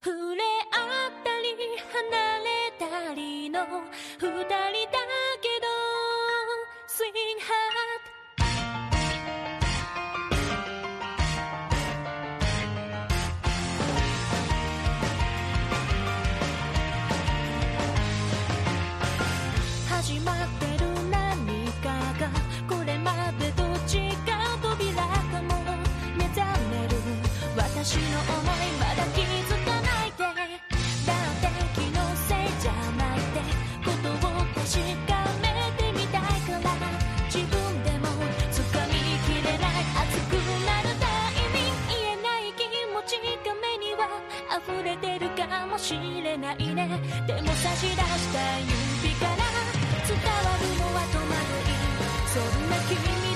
触れ合ったり離れたりの二人だけど Swing Heart 始まってる何かがこれまでと違う扉かも目覚める。私の思い溢れてるかもしれないね。でも差し出した指から伝わるのは戸惑い。そんな君